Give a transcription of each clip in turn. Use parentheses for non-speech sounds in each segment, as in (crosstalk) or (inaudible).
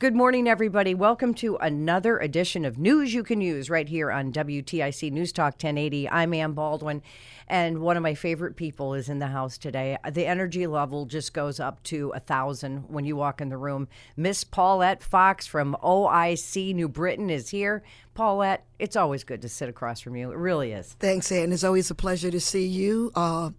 Good morning, everybody. Welcome to another edition of News You Can Use right here on WTIC News Talk 1080. I'm Ann Baldwin, and one of my favorite people is in the house today. The energy level just goes up to a thousand when you walk in the room. Miss Paulette Fox from OIC New Britain is here. Paulette, it's always good to sit across from you. It really is. Thanks, Ann. It's always a pleasure to see you. Uh,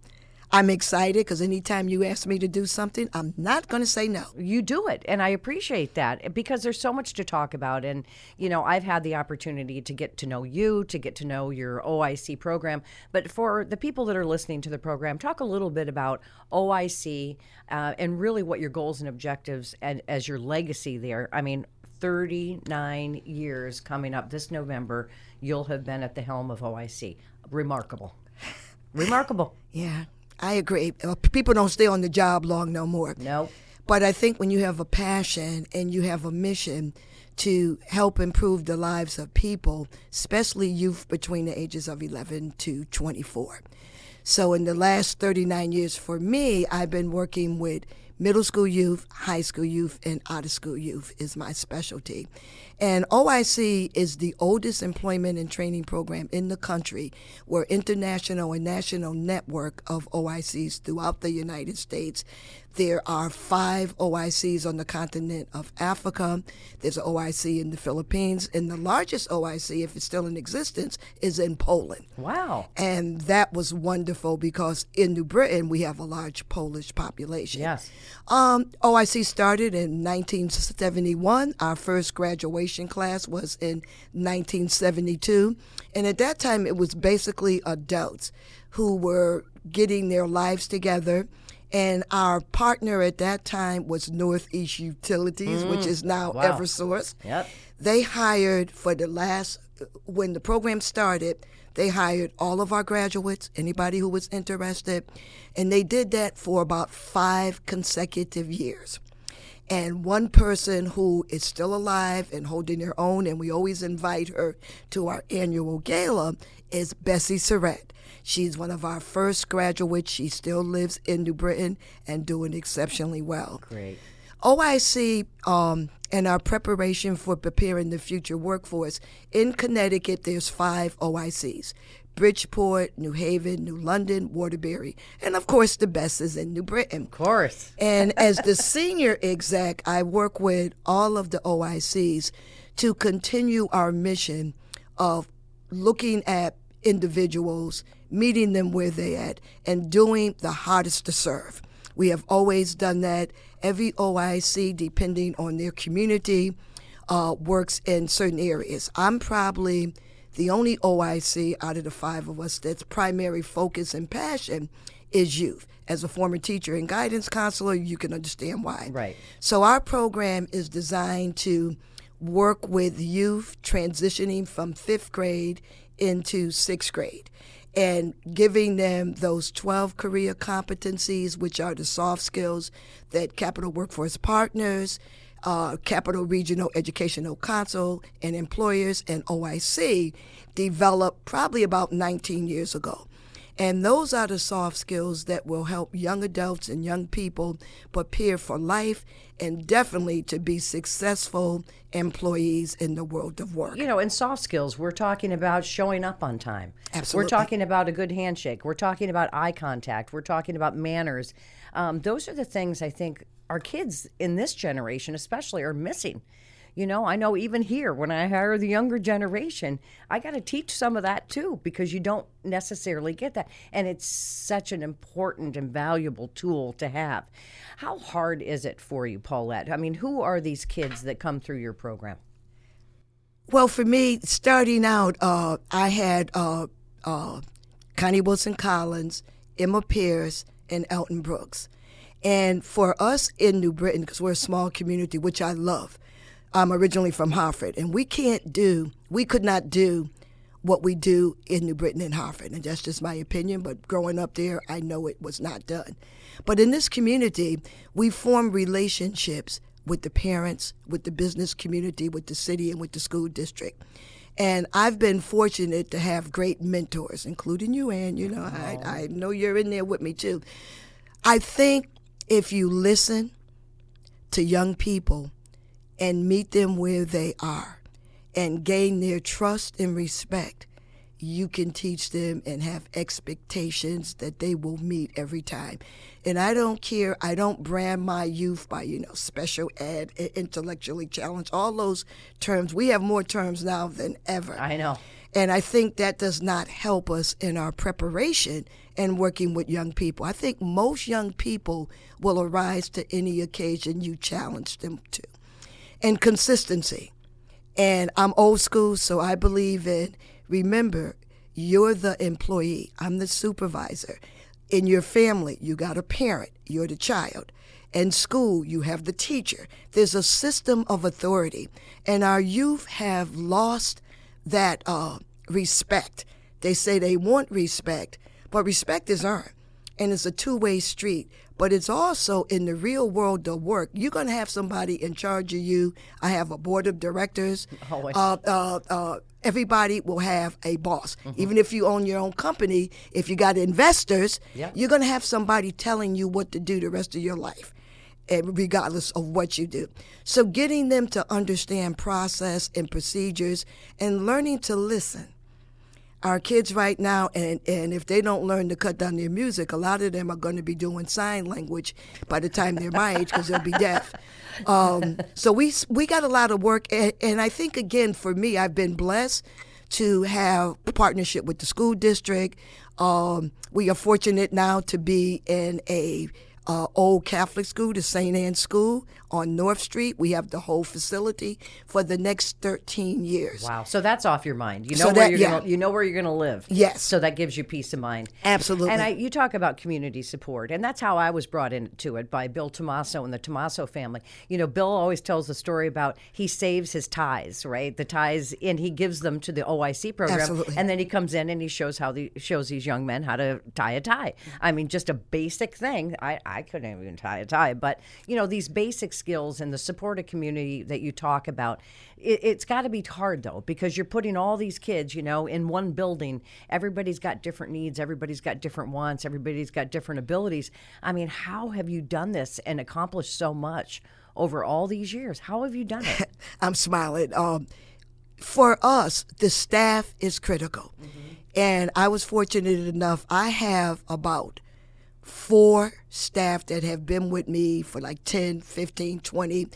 I'm excited because anytime you ask me to do something, I'm not going to say no. You do it, and I appreciate that because there's so much to talk about. And, you know, I've had the opportunity to get to know you, to get to know your OIC program. But for the people that are listening to the program, talk a little bit about OIC uh, and really what your goals and objectives and as your legacy there. I mean, 39 years coming up this November, you'll have been at the helm of OIC. Remarkable. (laughs) Remarkable. Yeah, I agree. Uh, People don't stay on the job long no more. Nope. But I think when you have a passion and you have a mission to help improve the lives of people, especially youth between the ages of 11 to 24. So in the last 39 years for me, I've been working with middle school youth, high school youth, and out of school youth is my specialty. And OIC is the oldest employment and training program in the country. We're international and national network of OICs throughout the United States. There are five OICs on the continent of Africa. There's an OIC in the Philippines. And the largest OIC, if it's still in existence, is in Poland. Wow. And that was wonderful because in New Britain, we have a large Polish population. Yes. Um, OIC started in 1971. Our first graduation class was in 1972. And at that time, it was basically adults who were getting their lives together. And our partner at that time was Northeast Utilities, which mm. is now Wow. Eversource. Yep. They hired for the last, when the program started, they hired all of our graduates, anybody who was interested, and they did that for about five consecutive years. And one person who is still alive and holding her own, and we always invite her to our annual gala, is Bessie Surratt. She's one of our first graduates. She still lives in New Britain and doing exceptionally well. Great. OIC um, and our preparation for preparing the future workforce in Connecticut, there's five OICs Bridgeport, New Haven, New London, Waterbury, and of course, the best is in New Britain. Of course. (laughs) And as the senior exec, I work with all of the OICs to continue our mission of looking at individuals, meeting them where they're at, and doing the hardest to serve. We have always done that. Every OIC, depending on their community, uh, works in certain areas. I'm probably the only OIC out of the five of us that's primary focus and passion is youth. As a former teacher and guidance counselor, you can understand why. Right. So our program is designed to work with youth transitioning from fifth grade into sixth grade and giving them those 12 career competencies, which are the soft skills that Capital Workforce Partners, uh, Capital Regional Educational Council, and employers and OIC developed probably about 19 years ago. And those are the soft skills that will help young adults and young people prepare for life and definitely to be successful employees in the world of work. You know, in soft skills, we're talking about showing up on time. Absolutely. We're talking about a good handshake. We're talking about eye contact. We're talking about manners. Um, those are the things I think our kids in this generation, especially, are missing. You know, I know even here when I hire the younger generation, I got to teach some of that too because you don't necessarily get that. And it's such an important and valuable tool to have. How hard is it for you, Paulette? I mean, who are these kids that come through your program? Well, for me, starting out, uh, I had uh, uh, Connie Wilson Collins, Emma Pierce, and Elton Brooks. And for us in New Britain, because we're a small community, which I love, I'm originally from Hartford, and we can't do, we could not do what we do in New Britain and Hartford. And that's just my opinion, but growing up there, I know it was not done. But in this community, we form relationships with the parents, with the business community, with the city, and with the school district. And I've been fortunate to have great mentors, including you, Ann. You know, I, I know you're in there with me too. I think if you listen to young people and meet them where they are and gain their trust and respect, you can teach them and have expectations that they will meet every time. And I don't care, I don't brand my youth by, you know, special ed, intellectually challenged, all those terms. We have more terms now than ever. I know. And I think that does not help us in our preparation and working with young people. I think most young people will arise to any occasion you challenge them to. And consistency. And I'm old school, so I believe in remember, you're the employee, I'm the supervisor. In your family, you got a parent, you're the child. In school, you have the teacher. There's a system of authority. And our youth have lost that uh, respect. They say they want respect, but respect is earned. And it's a two way street. But it's also in the real world of work. You're going to have somebody in charge of you. I have a board of directors. (laughs) Always. Uh, uh, uh, everybody will have a boss. Even if you own your own company, if you got investors, Yeah. you're going to have somebody telling you what to do the rest of your life regardless of what you do. So getting them to understand process and procedures and learning to listen. Our kids right now, and, and if they don't learn to cut down their music, a lot of them are going to be doing sign language by the time they're my age because they'll be deaf. Um, so we we got a lot of work, and, and I think again for me, I've been blessed to have a partnership with the school district. Um, we are fortunate now to be in a uh, old Catholic school, the St. Anne School on North Street. We have the whole facility for the next 13 years. Wow. So that's off your mind. You know So where that- you're yeah. gonna you know where you're gonna live. Yes. So that gives you peace of mind. Absolutely. And I, you talk about community support, and that's how I was brought into it by Bill Tomaso and the Tomaso family. You know, Bill always tells the story about he saves his ties, right? The ties, and he gives them to the OIC program, Absolutely. and then he comes in and he shows how the shows these young men how to tie a tie. I mean, just a basic thing. I I couldn't even tie a tie, but you know these basic skills and the supportive community that you talk about. It, it's got to be hard though because you're putting all these kids, you know, in one building. Everybody's got different needs. Everybody's got different wants. Everybody's got different abilities. I mean, how have you done this and accomplished so much over all these years? How have you done it? (laughs) I'm smiling. Um, for us, the staff is critical. And I was fortunate enough, I have about four staff that have been with me for like 10, 15, 20.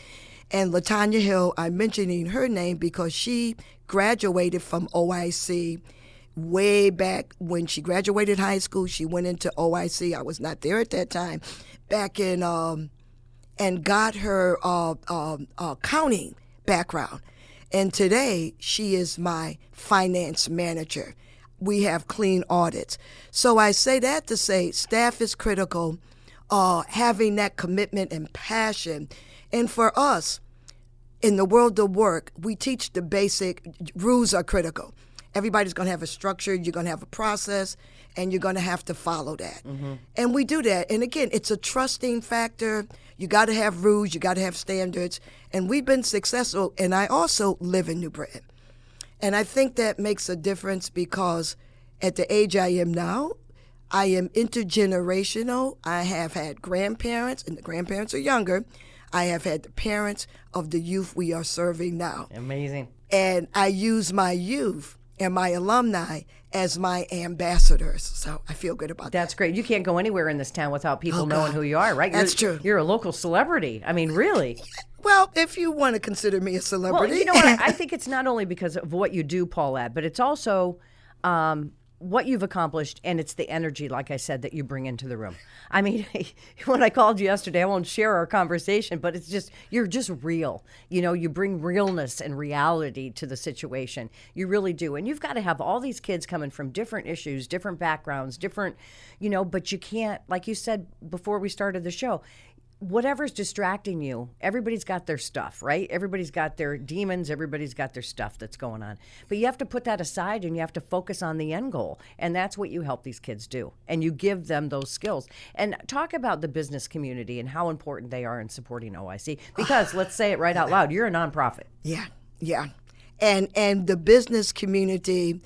And Latanya Hill, I'm mentioning her name because she graduated from OIC way back when she graduated high school. She went into OIC. I was not there at that time. Back in um, and got her uh, um, accounting background. And today, she is my finance manager. We have clean audits. So I say that to say staff is critical, uh, having that commitment and passion. And for us, in the world of work, we teach the basic rules are critical. Everybody's going to have a structure, you're going to have a process, and you're going to have to follow that. And we do that. And again, it's a trusting factor. You got to have rules, you got to have standards. And we've been successful. And I also live in New Britain. And I think that makes a difference because at the age I am now, I am intergenerational. I have had grandparents, and the grandparents are younger. I have had the parents of the youth we are serving now. Amazing. And I use my youth and my alumni as my ambassadors. So I feel good about that. That's great. You can't go anywhere in this town without people Oh, knowing who you are, right? That's you're, true. You're a local celebrity. I mean, really. (laughs) Well, if you want to consider me a Well, celebrity, you know what? I I (laughs) think it's not only because of what you do, Paulette, but it's also um, what you've accomplished, and it's the energy, like I said, that you bring into the room. I mean, (laughs) when I called you yesterday, I won't share our conversation, but it's just you're just real. You know, you bring realness and reality to the situation. You really do, and you've got to have all these kids coming from different issues, different backgrounds, different, you know. But you can't, like you said before we started the show whatever's distracting you, everybody's got their stuff, right? Everybody's got their demons, everybody's got their stuff that's going on. But you have to put that aside and you have to focus on the end goal. And that's what you help these kids do. And you give them those skills. And talk about the business community and how important they are in supporting OIC. Because (sighs) let's say it right out loud, you're a nonprofit. Yeah, yeah. And and the business community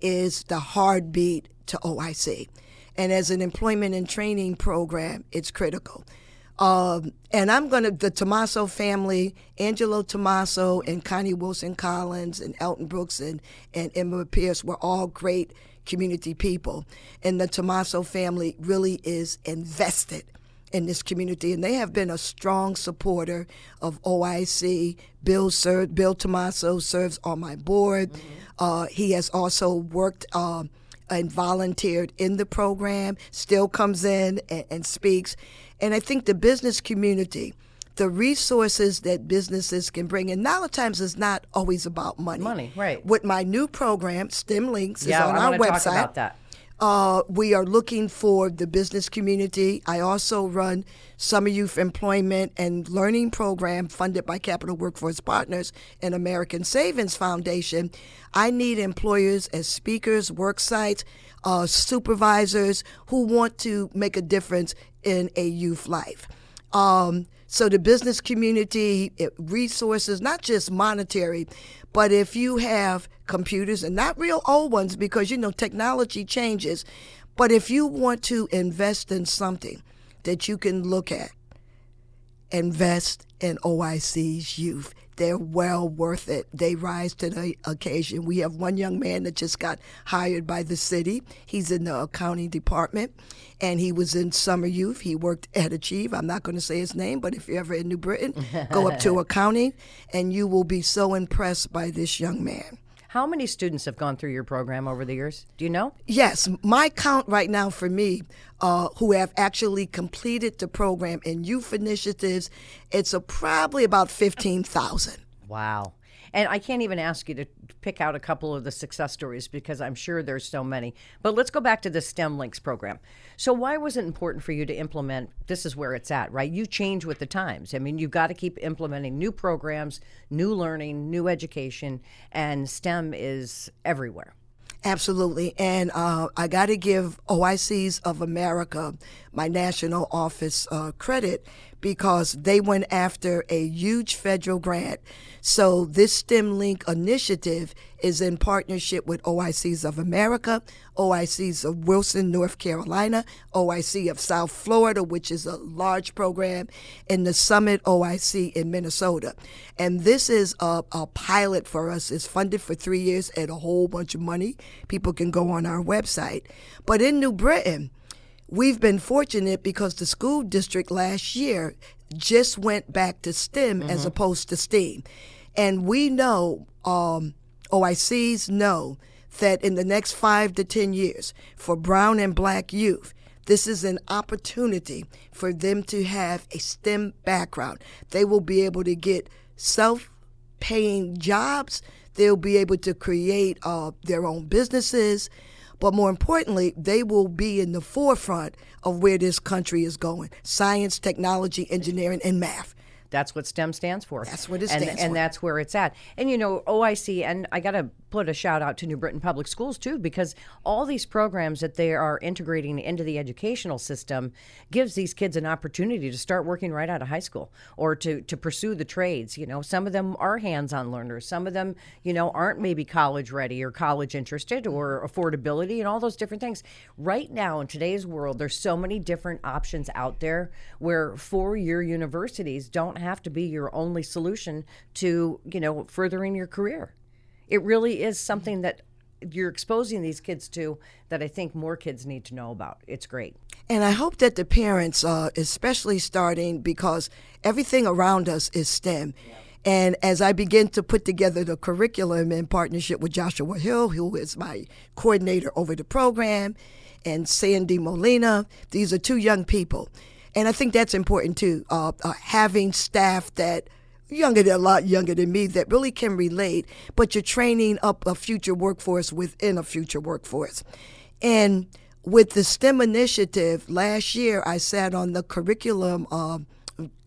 is the heartbeat to OIC. And as an employment and training program, it's critical. Um, and I'm going to, the Tomaso family, Angelo Tomaso and Connie Wilson Collins and Elton Brooks and, and Emma Pierce were all great community people. And the Tomaso family really is invested in this community, and they have been a strong supporter of OIC. Bill ser- Bill Tomaso serves on my board. Uh, he has also worked uh, and volunteered in the program. Still comes in and, and speaks, and I think the business community. The resources that businesses can bring, and now at times it's not always about money. Money, right. With my new program, STEMLinx, Yeah, is on I our wanna talk website. about that. Uh, we are looking for the business community. I also run Summer Youth Employment and Learning Program funded by Capital Workforce Partners and American Savings Foundation. I need employers as speakers, work sites, uh, supervisors who want to make a difference in a youth life. Um, so the business community it, resources, not just monetary, but if you have computers and not real old ones, because you know technology changes, but if you want to invest in something that you can look at, invest in OIC's youth. They're well worth it. They rise to the occasion. We have one young man that just got hired by the city. He's in the accounting department and he was in summer youth. He worked at Achieve. I'm not going to say his name, but if you're ever in New Britain, go up to (laughs) accounting and you will be so impressed by this young man. How many students have gone through your program over the years? Do you know? Yes, my count right now for me, uh, who have actually completed the program in youth initiatives, it's a, probably about 15,000. Wow. And I can't even ask you to pick out a couple of the success stories because I'm sure there's so many. But let's go back to the STEMLinx program. So, why was it important for you to implement? This is where it's at, right? You change with the times. I mean, you've got to keep implementing new programs, new learning, new education, and STEM is everywhere. Absolutely. And uh, I got to give OICs of America, my national office, uh, credit because they went after a huge federal grant. So this STEM Link initiative is in partnership with OICs of America, OICs of Wilson, North Carolina, OIC of South Florida, which is a large program, and the Summit OIC in Minnesota. And this is a, a pilot for us. It's funded for three years at a whole bunch of money. People can go on our website. But in New Britain, We've been fortunate because the school district last year just went back to STEM as opposed to STEAM. And we know, um, OICs know, that in the next five to 10 years, for brown and black youth, this is an opportunity for them to have a STEM background. They will be able to get self paying jobs, they'll be able to create uh, their own businesses. But more importantly, they will be in the forefront of where this country is going science, technology, engineering, and math. That's what STEM stands for. That's what it and, stands and for. that's where it's at. And you know, OIC, and I got to put a shout out to New Britain Public Schools too, because all these programs that they are integrating into the educational system gives these kids an opportunity to start working right out of high school or to, to pursue the trades. You know, some of them are hands on learners, some of them, you know, aren't maybe college ready or college interested or affordability and all those different things. Right now in today's world, there's so many different options out there where four year universities don't have to be your only solution to, you know, furthering your career. It really is something that you're exposing these kids to that I think more kids need to know about. It's great. And I hope that the parents, uh, especially starting because everything around us is STEM. And as I begin to put together the curriculum in partnership with Joshua Hill, who is my coordinator over the program, and Sandy Molina, these are two young people. And I think that's important too, uh, uh, having staff that younger than a lot younger than me that really can relate, but you're training up a future workforce within a future workforce. And with the STEM initiative, last year I sat on the curriculum uh,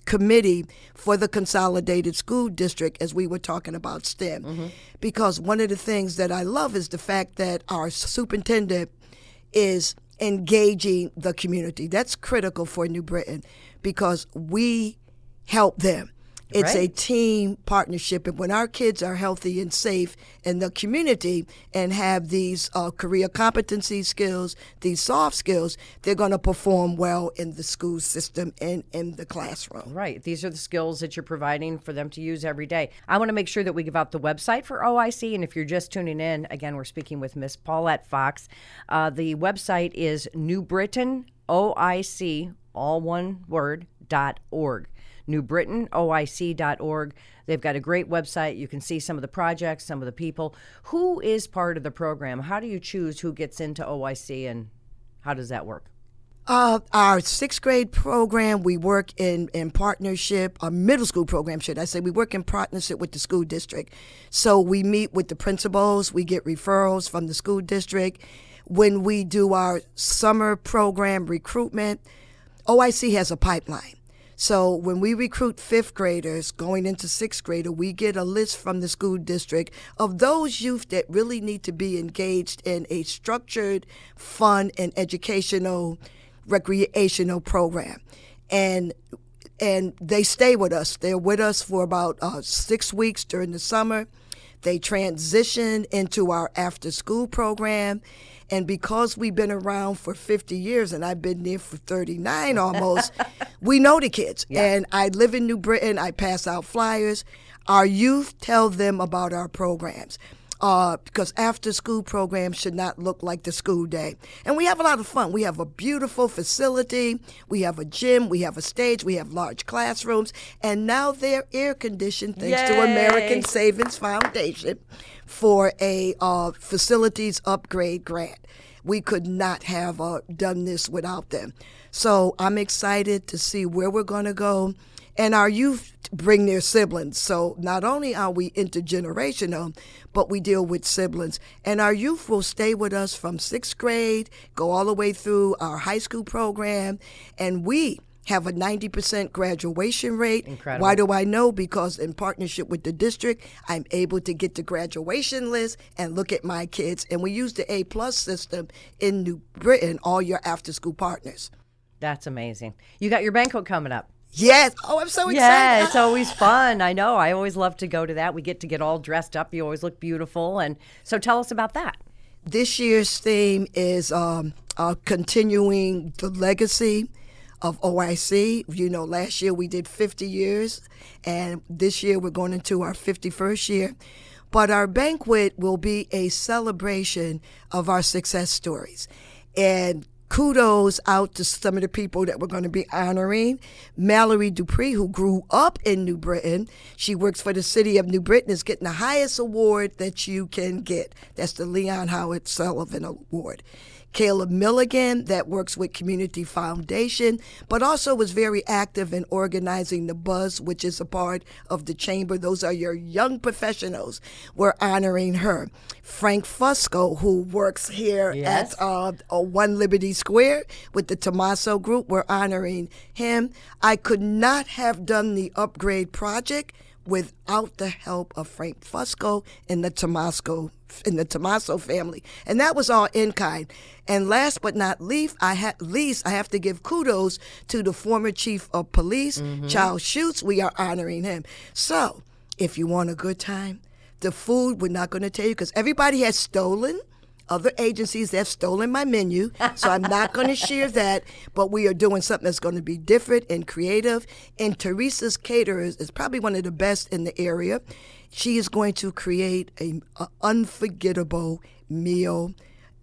committee for the consolidated school district as we were talking about STEM. Mm-hmm. Because one of the things that I love is the fact that our superintendent is engaging the community. That's critical for New Britain because we help them. It's right. a team partnership. And when our kids are healthy and safe in the community and have these uh, career competency skills, these soft skills, they're going to perform well in the school system and in the classroom. Right. These are the skills that you're providing for them to use every day. I want to make sure that we give out the website for OIC. And if you're just tuning in, again, we're speaking with Miss Paulette Fox. Uh, the website is New Britain OIC, all one word, dot org. NewBritainOIC.org. They've got a great website. You can see some of the projects, some of the people. Who is part of the program? How do you choose who gets into OIC and how does that work? Uh, our sixth grade program, we work in, in partnership, our middle school program, should I say, we work in partnership with the school district. So we meet with the principals, we get referrals from the school district. When we do our summer program recruitment, OIC has a pipeline. So when we recruit fifth graders going into sixth grader, we get a list from the school district of those youth that really need to be engaged in a structured, fun, and educational, recreational program. And and they stay with us. They're with us for about uh, six weeks during the summer. They transition into our after school program and because we've been around for 50 years and I've been there for 39 almost, (laughs) we know the kids. Yeah. And I live in New Britain, I pass out flyers. Our youth tell them about our programs. Uh, because after school programs should not look like the school day. And we have a lot of fun. We have a beautiful facility, we have a gym, we have a stage, we have large classrooms, and now they're air conditioned thanks Yay. to American Savings Foundation for a uh, facilities upgrade grant. We could not have uh, done this without them. So I'm excited to see where we're going to go. And our youth bring their siblings. So not only are we intergenerational, but we deal with siblings. And our youth will stay with us from sixth grade, go all the way through our high school program. And we have a 90% graduation rate. Incredible. Why do I know? Because in partnership with the district, I'm able to get the graduation list and look at my kids. And we use the A plus system in New Britain, all your after school partners. That's amazing. You got your banquet coming up. Yes. Oh, I'm so excited. Yeah, it's (laughs) always fun. I know. I always love to go to that. We get to get all dressed up. You always look beautiful. And so tell us about that. This year's theme is um, uh, continuing the legacy of OIC. You know, last year we did 50 years, and this year we're going into our 51st year. But our banquet will be a celebration of our success stories. And kudos out to some of the people that we're going to be honoring. Mallory Dupree, who grew up in New Britain, she works for the city of New Britain, is getting the highest award that you can get. That's the Leon Howard Sullivan Award. Caleb Milligan, that works with Community Foundation, but also was very active in organizing the Buzz, which is a part of the chamber. Those are your young professionals. We're honoring her. Frank Fusco, who works here yes. at uh, One Liberty Square with the Tomaso Group, we're honoring him. I could not have done the upgrade project without the help of Frank Fusco and the Tomasco in the Tomaso family, and that was all in kind. And last but not least, I ha- least I have to give kudos to the former chief of police, mm-hmm. Charles Schutz. We are honoring him. So, if you want a good time, the food we're not going to tell you because everybody has stolen other agencies that have stolen my menu, so I'm not going (laughs) to share that. But we are doing something that's going to be different and creative. And Teresa's Caterers is probably one of the best in the area. She is going to create a, a unforgettable meal.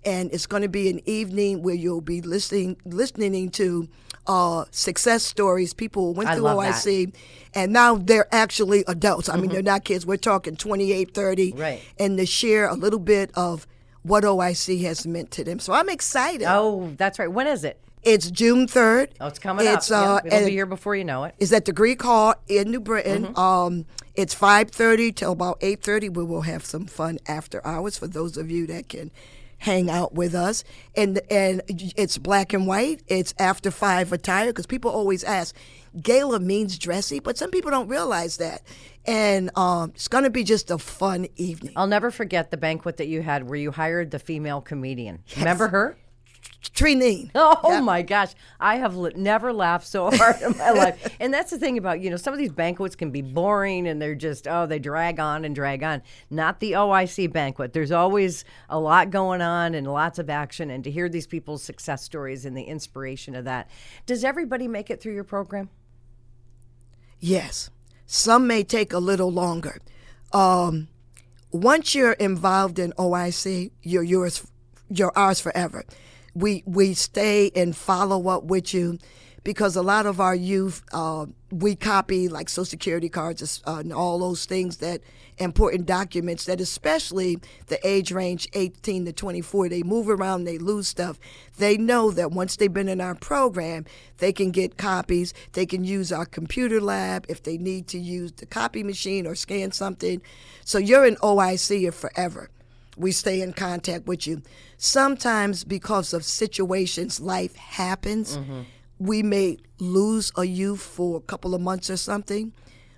And it's going to be an evening where you'll be listening listening to uh, success stories. People went I through love that. OIC, and now they're actually adults. I mean, they're not kids. We're talking 28, 30. Mm-hmm. Right. And to share a little bit of what OIC has meant to them. So I'm excited. Oh, that's right. When is it? It's June 3rd. Oh, it's coming It's, up. uh, Yeah, it'll be here before you know it. is at the Greek Hall in New Britain. Mm-hmm. Um, it's 5.30 till about 8.30. We will have some fun after hours for those of you that can hang out with us. And and it's black and white. It's after five attire because people always ask, gala means dressy, but some people don't realize that. And um, it's going to be just a fun evening. I'll never forget the banquet that you had where you hired the female comedian. Remember her? Trinine. Oh my gosh, I have li- never laughed so (laughs) hard in my life. And that's the thing about, you know, some of these banquets can be boring and they're just, oh, they drag on and drag on. Not the OIC banquet. There's always a lot going on and lots of action. And to hear these people's success stories and the inspiration of that. Does everybody make it through your program? Yes. Some may take a little longer. Um, once you're involved in OIC, you're yours, you're ours forever. We we stay and follow up with you because a lot of our youth, uh, we copy like social security cards uh, and all those things that important documents that especially the age range 18 to 24 they move around they lose stuff. They know that once they've been in our program they can get copies. They can use our computer lab if they need to use the copy machine or scan something. So you're an oic forever. We stay in contact with you. Sometimes because of situations life happens we may lose a youth for a couple of months or something,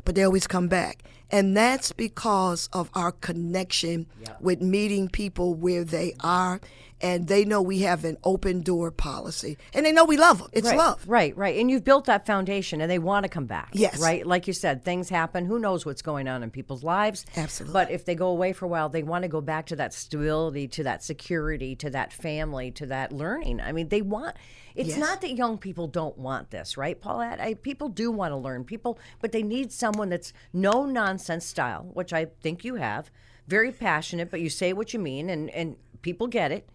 but they always come back. And that's because of our connection with meeting people where they are. And they know we have an open door policy. And they know we love them. It's right, love. Right, right. And you've built that foundation and they want to come back. Yes. Right? Like you said, things happen. Who knows what's going on in people's lives? Absolutely. But if they go away for a while, they want to go back to that stability, to that security, to that family, to that learning. I mean, they want it's Yes. not that young people don't want this, right, Paulette? I, people do want to learn. People, but they need someone that's no nonsense style, which I think you have. Very passionate, but you say what you mean, and and people get it.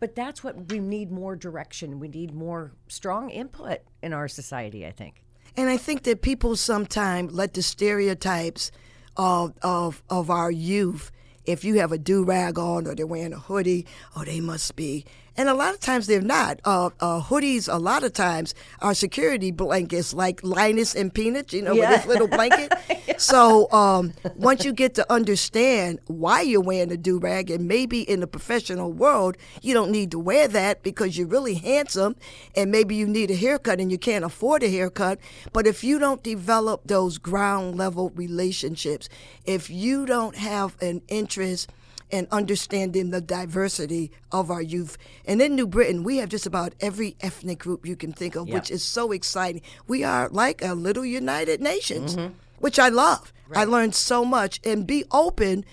But that's what we need more direction. We need more strong input in our society, I think. And I think that people sometimes let the stereotypes of, of, of our youth, if you have a do rag on or they're wearing a hoodie, oh, they must be. And a lot of times they're not. Uh, uh, hoodies, a lot of times, are security blankets like Linus and Peanuts, you know, with this little blanket. (laughs) So um, once you get to understand why you're wearing a do rag, and maybe in the professional world, you don't need to wear that because you're really handsome, and maybe you need a haircut and you can't afford a haircut. But if you don't develop those ground level relationships, if you don't have an interest and understanding the diversity of our youth. And in New Britain, we have just about every ethnic group you can think of, which is so exciting. We are like a little United Nations, mm-hmm. which I love. I learned so much and be open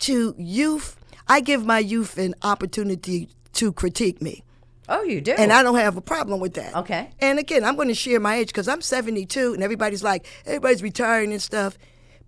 to youth. I give my youth an opportunity to critique me. Oh, you do. And I don't have a problem with that. Okay. And again, I'm going to share my age because I'm 72 and everybody's like, everybody's retiring and stuff.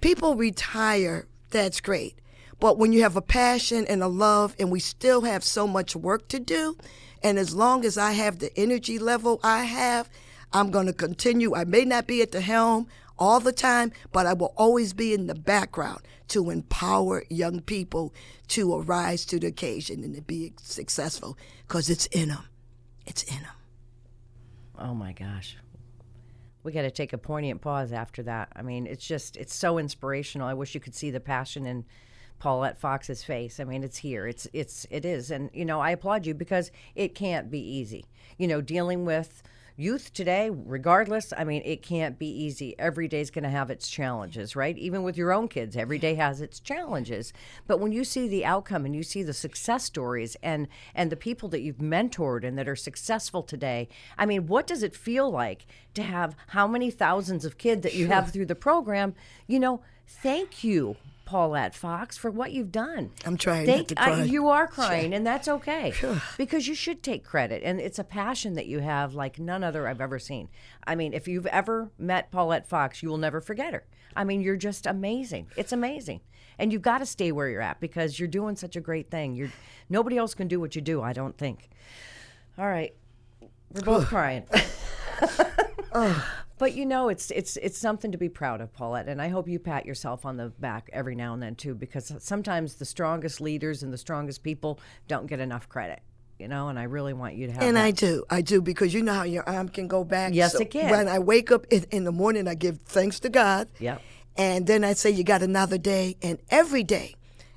People retire, that's great. But when you have a passion and a love, and we still have so much work to do, and as long as I have the energy level I have, I'm going to continue. I may not be at the helm all the time, but I will always be in the background to empower young people to arise to the occasion and to be successful because it's in them. It's in them. Oh my gosh. We got to take a poignant pause after that. I mean, it's just, it's so inspirational. I wish you could see the passion in Paulette Fox's face. I mean, it's here. It's, it's, it is. And, you know, I applaud you because it can't be easy. You know, dealing with youth today, regardless, I mean, it can't be easy. Every day's going to have its challenges, right? Even with your own kids, every day has its challenges. But when you see the outcome and you see the success stories and and the people that you've mentored and that are successful today, I mean, what does it feel like to have how many thousands of kids that you have through the program? You know, thank you. Paulette Fox, for what you've done. I'm trying to I- you are crying, and that's okay (sighs) because you should take credit. And it's a passion that you have like none other I've ever seen. I mean, if you've ever met Paulette Fox, you will never forget her. I mean, you're just amazing. It's amazing. and you've got to stay where you're at because you're doing such a great thing. You're nobody else can do what you do. I don't think. All right, we're both (sighs) crying. (sighs) Oh. But you know, it's it's it's something to be proud of, Paulette, and I hope you pat yourself on the back every now and then too, because sometimes the strongest leaders and the strongest people don't get enough credit. You know, and I really want you to have. And that. I do, I do, because you know how your arm can go back. Yes, it can. When I wake up in, in the morning, I give thanks to God. Yep. And then I say, you got another day, and every day,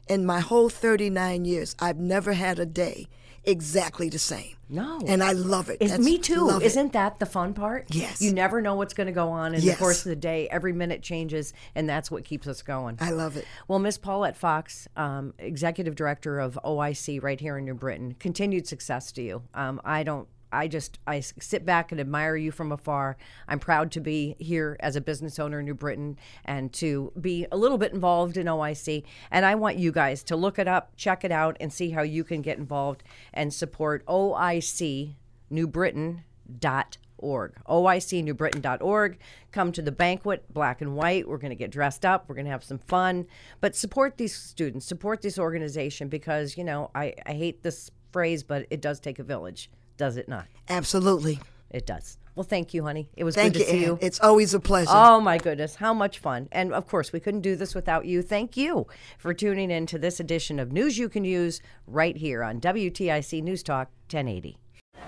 in my whole 39 years, I've never had a day exactly the same. No. And I love it. Me too. love it. Isn't that the fun part? Yes. You never know what's going to go on in Yes. the course of the day. Every minute changes, and that's what keeps us going. I love it. Well, Miss Paulette Fox, um, executive director of OIC right here in New Britain, continued success to you. Um, I don't. I just I sit back and admire you from afar. I'm proud to be here as a business owner in New Britain and to be a little bit involved in OIC. And I want you guys to look it up, check it out, and see how you can get involved and support OIC New Britain dot org. Oicnewbritain.org come to the banquet black and white. We're going to get dressed up. We're going to have some fun. But support these students. Support this organization because you know I, I hate this phrase but it does take a village does it not Absolutely. it does well thank you honey it was Thank good you. to see Ann. you It's always a pleasure. Oh my goodness, how much fun. And of course, we couldn't do this without you. Thank you for tuning in to this edition of News You Can Use right here on WTIC News Talk 1080.